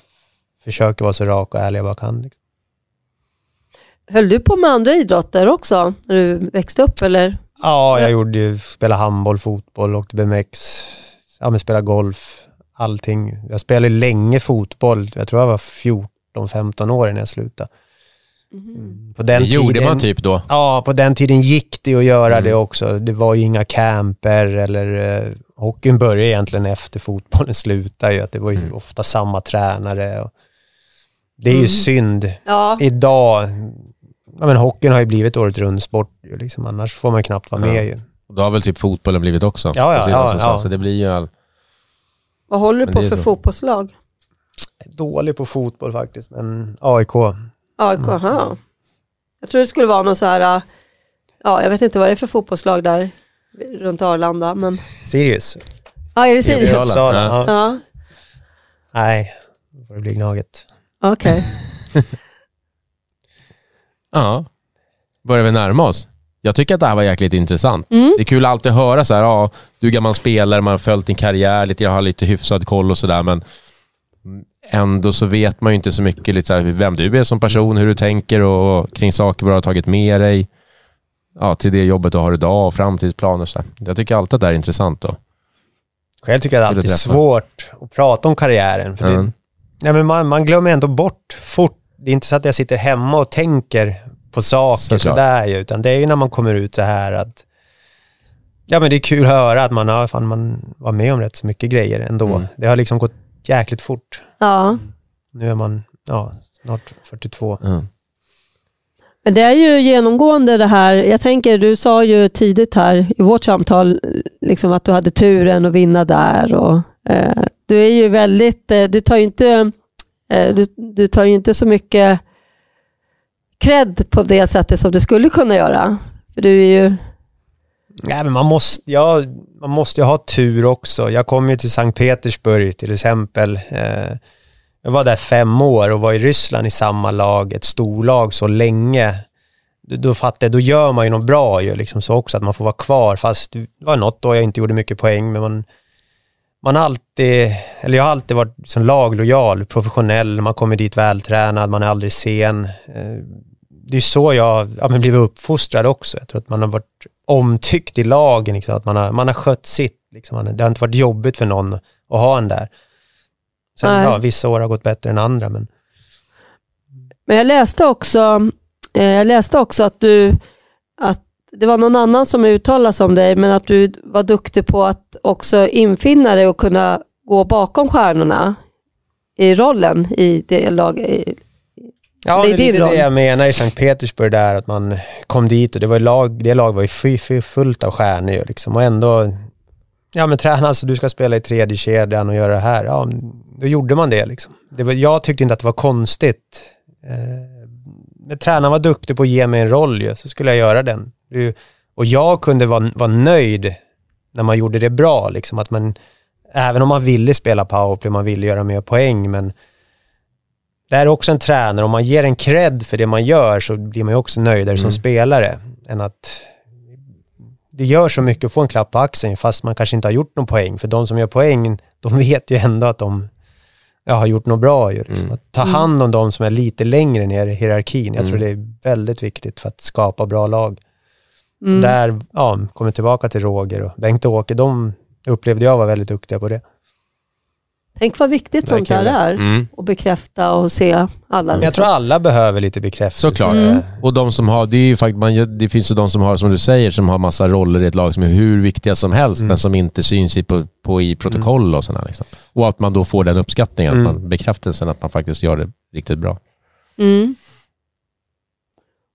försöker vara så rak och ärlig jag bara kan. Liksom. Höll du på med andra idrotter också när du växte upp eller? Ja, jag gjorde ju, spelade handboll, fotboll, åkte BMX, ja men spelade golf, allting. Jag spelade länge fotboll, jag tror jag var 14-15 år innan jag slutade. På den Det gjorde tiden, man typ då. Ja, på den tiden gick det att göra Mm. det också. Det var ju inga camper eller eh, hockeyn började egentligen efter fotbollen slutade ju. Att det var ju Mm. ofta samma tränare. Och det är ju Mm. synd. Ja, Idag, ja men hockeyn har ju blivit året runt sport liksom, annars får man knappt vara Ja. med ju. Då har väl typ fotbollen blivit också. Ja, ja, ja, så- ja. Så det blir ju all... vad håller du Men på för så. fotbollslag? Dålig på fotboll faktiskt, men AIK. AIK, aha. Jag tror det skulle vara någon så här, ja jag vet inte vad det är för fotbollslag där runt Arlanda, men Sirius. ja är det Sirius? Uppsala. Uppsala. Ja. Ja. Ja, Nej, då får det bli Gnaget. okej. Ja. Börjar vi närma oss? Jag tycker att det här var jäkligt intressant. Mm. Det är kul att alltid höra så här, ja, du är gammal spelare, man har följt din karriär lite, jag har lite hyfsad koll och sådär, men ändå så vet man ju inte så mycket lite så här, vem du är som person, hur du tänker och kring saker vad du har tagit med dig ja, till det jobbet du har idag och framtidsplaner. Så. Jag tycker alltid att det här är intressant. Då. Själv tycker jag det Vill du alltid är svårt att prata om karriären. För det, Mm. Nej, men man, man glömmer ändå bort fort. Det är inte så att jag sitter hemma och tänker på saker Såklart. sådär utan det är ju när man kommer ut så här att Ja men det är kul att höra att man, har, fan, man var med om rätt så mycket grejer ändå. Mm. Det har liksom gått jäkligt fort. Ja, Nu är man, ja, snart 42. Mm men det är ju genomgående det här, jag tänker du sa ju tidigt här i vårt samtal liksom att du hade turen att vinna där och eh, du är ju väldigt, eh, du tar ju inte eh, du, du tar ju inte så mycket cred på det sättet som du skulle kunna göra. För du är ju Nej, men man måste, ja, man måste ju ha tur också. Jag kom ju till Sankt Petersburg till exempel. Eh, jag var där fem år och var i Ryssland i samma lag, ett storlag så länge. Då, fattar jag, då gör man ju något bra ju, liksom så också, att man får vara kvar. Fast det var något då jag inte gjorde mycket poäng, men man, man har alltid, eller jag har alltid varit som laglojal, professionell, man kommer dit vältränad, man är aldrig sen. Eh, det är så jag ja, men blivit uppfostrad också. Jag tror att man har varit omtyckt i lagen, liksom, att man har, man har skött sitt. Liksom. Det har inte varit jobbigt för någon att ha en där. Sen, Nej. ja, vissa år har gått bättre än andra, men Men jag läste också, eh, jag läste också att du, att det var någon annan som uttalade sig om dig, men att du var duktig på att också infinna dig och kunna gå bakom stjärnorna i rollen i det lag. i- Ja, Det är lite roll. det jag menar i Sankt Petersburg där, att man kom dit och det, var lag, det lag var ju fullt av stjärnor liksom. Och ändå, ja men träna, alltså du ska spela i tredje kedjan och göra det här. Ja, då gjorde man det liksom. Det var, jag tyckte inte att det var konstigt. Eh, när tränaren var duktig på att ge mig en roll ju, så skulle jag göra den. Det- Och jag kunde vara, vara nöjd när man gjorde det bra liksom. Att man, även om man ville spela powerplay, man ville göra mer poäng, men det är också en tränare, om man ger en cred för det man gör så blir man ju också nöjdare som spelare än att det gör så mycket att få en klapp på axeln fast man kanske inte har gjort någon poäng. För de som gör poäng, de vet ju ändå att de ja, har gjort något bra. Ju, liksom. Att ta hand om de som är lite längre ner i hierarkin. Jag tror det är väldigt viktigt för att skapa bra lag. Mm. Där, ja, kommer tillbaka till Roger och Bengt-Åke, de upplevde jag var väldigt duktiga på det. Tänk vad viktigt sånt där Verkligen. är. Mm. Och bekräfta och se alla. Men jag liksom. tror alla behöver lite bekräftelse. Såklart. Mm. Och de som har, det, är ju fakt, man, det finns ju de som har, som du säger, som har massa roller i ett lag som är hur viktiga som helst, Mm. men som inte syns i, på, på, i protokoll och sådär. Liksom. Och att man då får den uppskattningen, Mm. att man, bekräftelsen att man faktiskt gör det riktigt bra. Mm.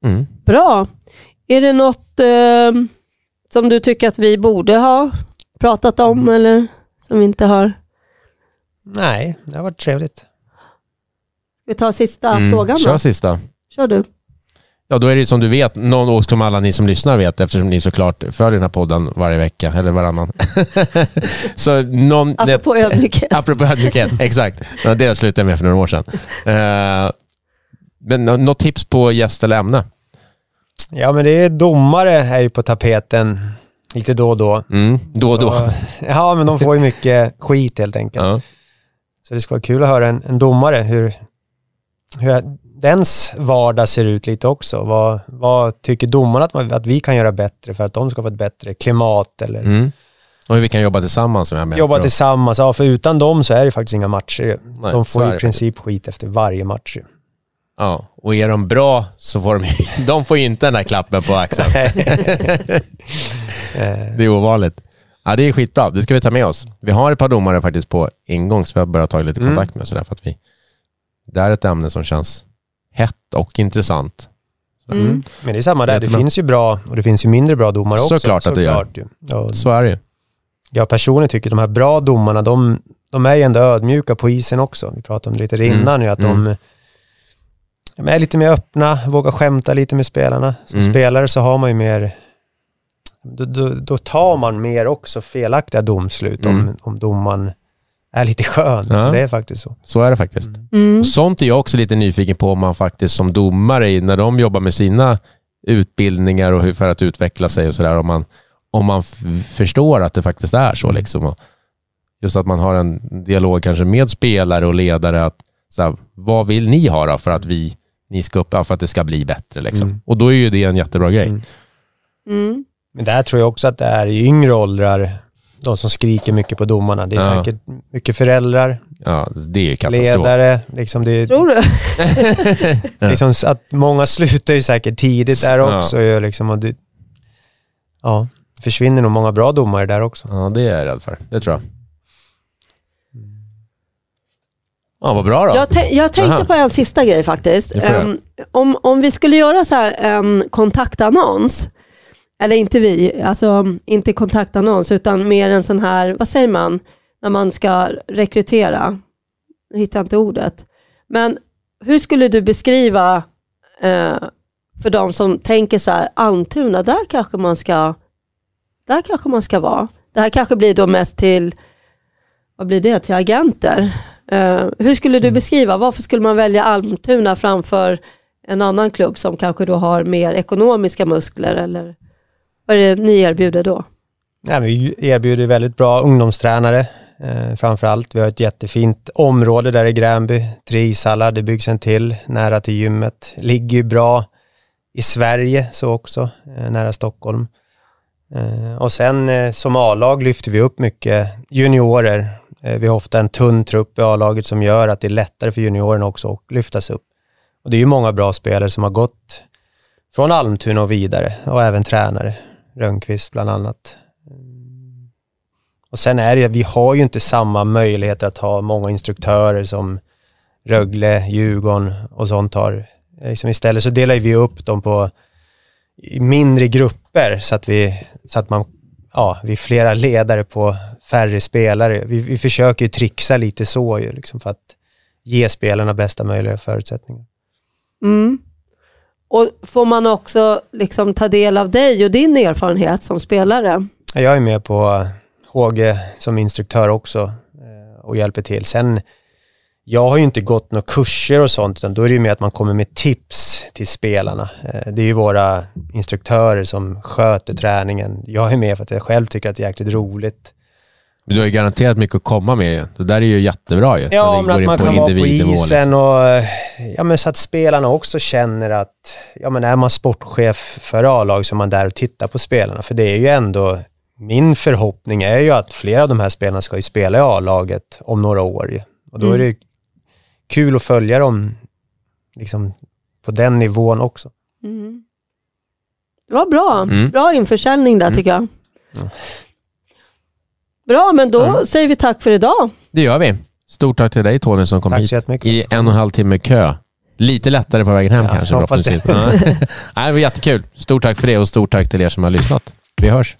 Mm. Bra. Är det något eh, som du tycker att vi borde ha pratat om Mm. eller som vi inte har? Nej, det har varit trevligt. Ska vi ta sista Mm. frågan då? Kör sista. Kör du. Ja, då är det som du vet, någon, och som alla ni som lyssnar vet, eftersom ni såklart följer den här podden varje vecka, eller varannan. så någon, Apropå ödmjukhet. Apropå ödmjukhet, exakt. Ja, Det slutade jag med för några år sedan. Eh, men nå- något tips på gäst eller ämne? Ja, men det är domare är ju på tapeten lite då och då. Mm, då och då. Så, ja, men de får ju mycket skit helt enkelt. Ja. Så det ska vara kul att höra en, en domare hur, hur dens vardag ser ut lite också. Vad, vad tycker domarna att, man, att vi kan göra bättre för att de ska få ett bättre klimat eller Mm. Och hur vi kan jobba tillsammans. Med, jobba tillsammans. Ja, för utan dem så är det faktiskt inga matcher. Nej, de får i princip skit efter varje match. Ja, och är de bra så får de De får inte den där klappen på axeln. Det är ovanligt. Ja, det är skitbra. Det ska vi ta med oss. Vi har ett par domare faktiskt på ingång, så vi har börjat ta lite Mm. kontakt med. Sådär, för att vi, det är ett ämne som känns hett och intressant. Mm. Men det är samma där, det finns ju bra och det finns ju mindre bra domare också. Såklart att det gör. Ja, Så är det ju. jag personligen tycker de här bra domarna, de, de är ju ändå ödmjuka på isen också. Vi pratade om det lite innan nu, att de Mm. de är lite mer öppna, vågar skämta lite med spelarna. Som Mm. spelare så har man ju mer, då, då, då tar man mer också felaktiga domslut om, Mm. om domaren är lite skön. Ja. Så det är faktiskt så. Så är det faktiskt. Mm. Och sånt är jag också lite nyfiken på om man faktiskt som domare, i- när de jobbar med sina utbildningar och hur för att utveckla sig och sådär, om man, om man förstår att det faktiskt är så. Liksom. Och Just att man har en dialog kanske med spelare och ledare, att så här, vad vill ni ha då för att, vi, ni ska upp, ja, för att det ska bli bättre? Liksom. Mm. Och då är ju det en jättebra grej. Mm. Men där tror jag också att det är i yngre åldrar, de som skriker mycket på domarna. Det är Ja. säkert mycket föräldrar, Ja, det är katastrof. ledare, liksom det är Tror du? liksom så att många slutar ju säkert tidigt där Ja. också. ju Liksom, och det, ja, försvinner nog många bra domare där också. Ja, det är jag rädd för. Det tror jag. Ja, vad bra då. Jag, jag tänkte Aha. på en sista grej faktiskt. Ehm, om, om vi skulle göra så här en kontaktannons, eller inte vi, alltså inte kontaktannons utan mer en sån här, vad säger man, när man ska rekrytera. Jag hittar inte ordet. Men hur skulle du beskriva eh, för de som tänker så här, Almtuna, där kanske man ska där kanske man ska vara. Det här kanske blir då mest till, vad blir det, till agenter. Eh, hur skulle du beskriva, varför skulle man välja Almtuna framför en annan klubb som kanske då har mer ekonomiska muskler? Eller vad är det ni erbjuder då? Nej, vi erbjuder väldigt bra ungdomstränare eh, framför allt. Vi har ett jättefint område där i Gränby, tre ishallar, det byggs en till nära till gymmet. Ligger ju bra i Sverige så också, eh, nära Stockholm. Eh, och sen eh, som A-lag lyfter vi upp mycket juniorer. Eh, vi har ofta en tunn trupp i A-laget som gör att det är lättare för juniorerna också att lyftas upp. Och det är ju många bra spelare som har gått från Almtuna och vidare och även tränare, Rönnqvist bland annat. Och sen är det ju, vi har ju inte samma möjligheter att ha många instruktörer som Rögle, Djurgården och sånt har. Liksom istället så delar vi upp dem på mindre grupper så att vi, så att man, ja, vi är flera ledare på färre spelare. Vi, vi försöker ju trixa lite så ju, liksom för att ge spelarna bästa möjliga förutsättningar. Mm. Och får man också liksom ta del av dig och din erfarenhet som spelare? Jag är med på HG som instruktör också eh, och hjälper till. Sen, jag har ju inte gått några kurser och sånt, utan då är det ju mer att man kommer med tips till spelarna. Eh, det är ju våra instruktörer som sköter träningen. Jag är med för att jag själv tycker att det är jäkligt roligt. Du har ju garanterat mycket att komma med. Det där är ju jättebra ju. Ja, men det att man kan vara på isen liksom. och ja, men så att spelarna också känner att ja, men är man sportchef för A-lag så är man där och tittar på spelarna. För det är ju ändå, min förhoppning är ju att flera av de här spelarna ska ju spela i A-laget om några år. Ju. Och då är det ju kul att följa dem liksom, på den nivån också. Mm. Det var bra. Mm. Bra införsäljning där tycker jag. Bra, men då Mm. säger vi tack för idag. Det gör vi. Stort tack till dig Tony som kom Tack hit i en och en halv timme kö. Lite lättare på vägen hem Ja, kanske jag hoppas det. Nej, det var jättekul. Stort tack för det och stort tack till er som har lyssnat. Vi hörs.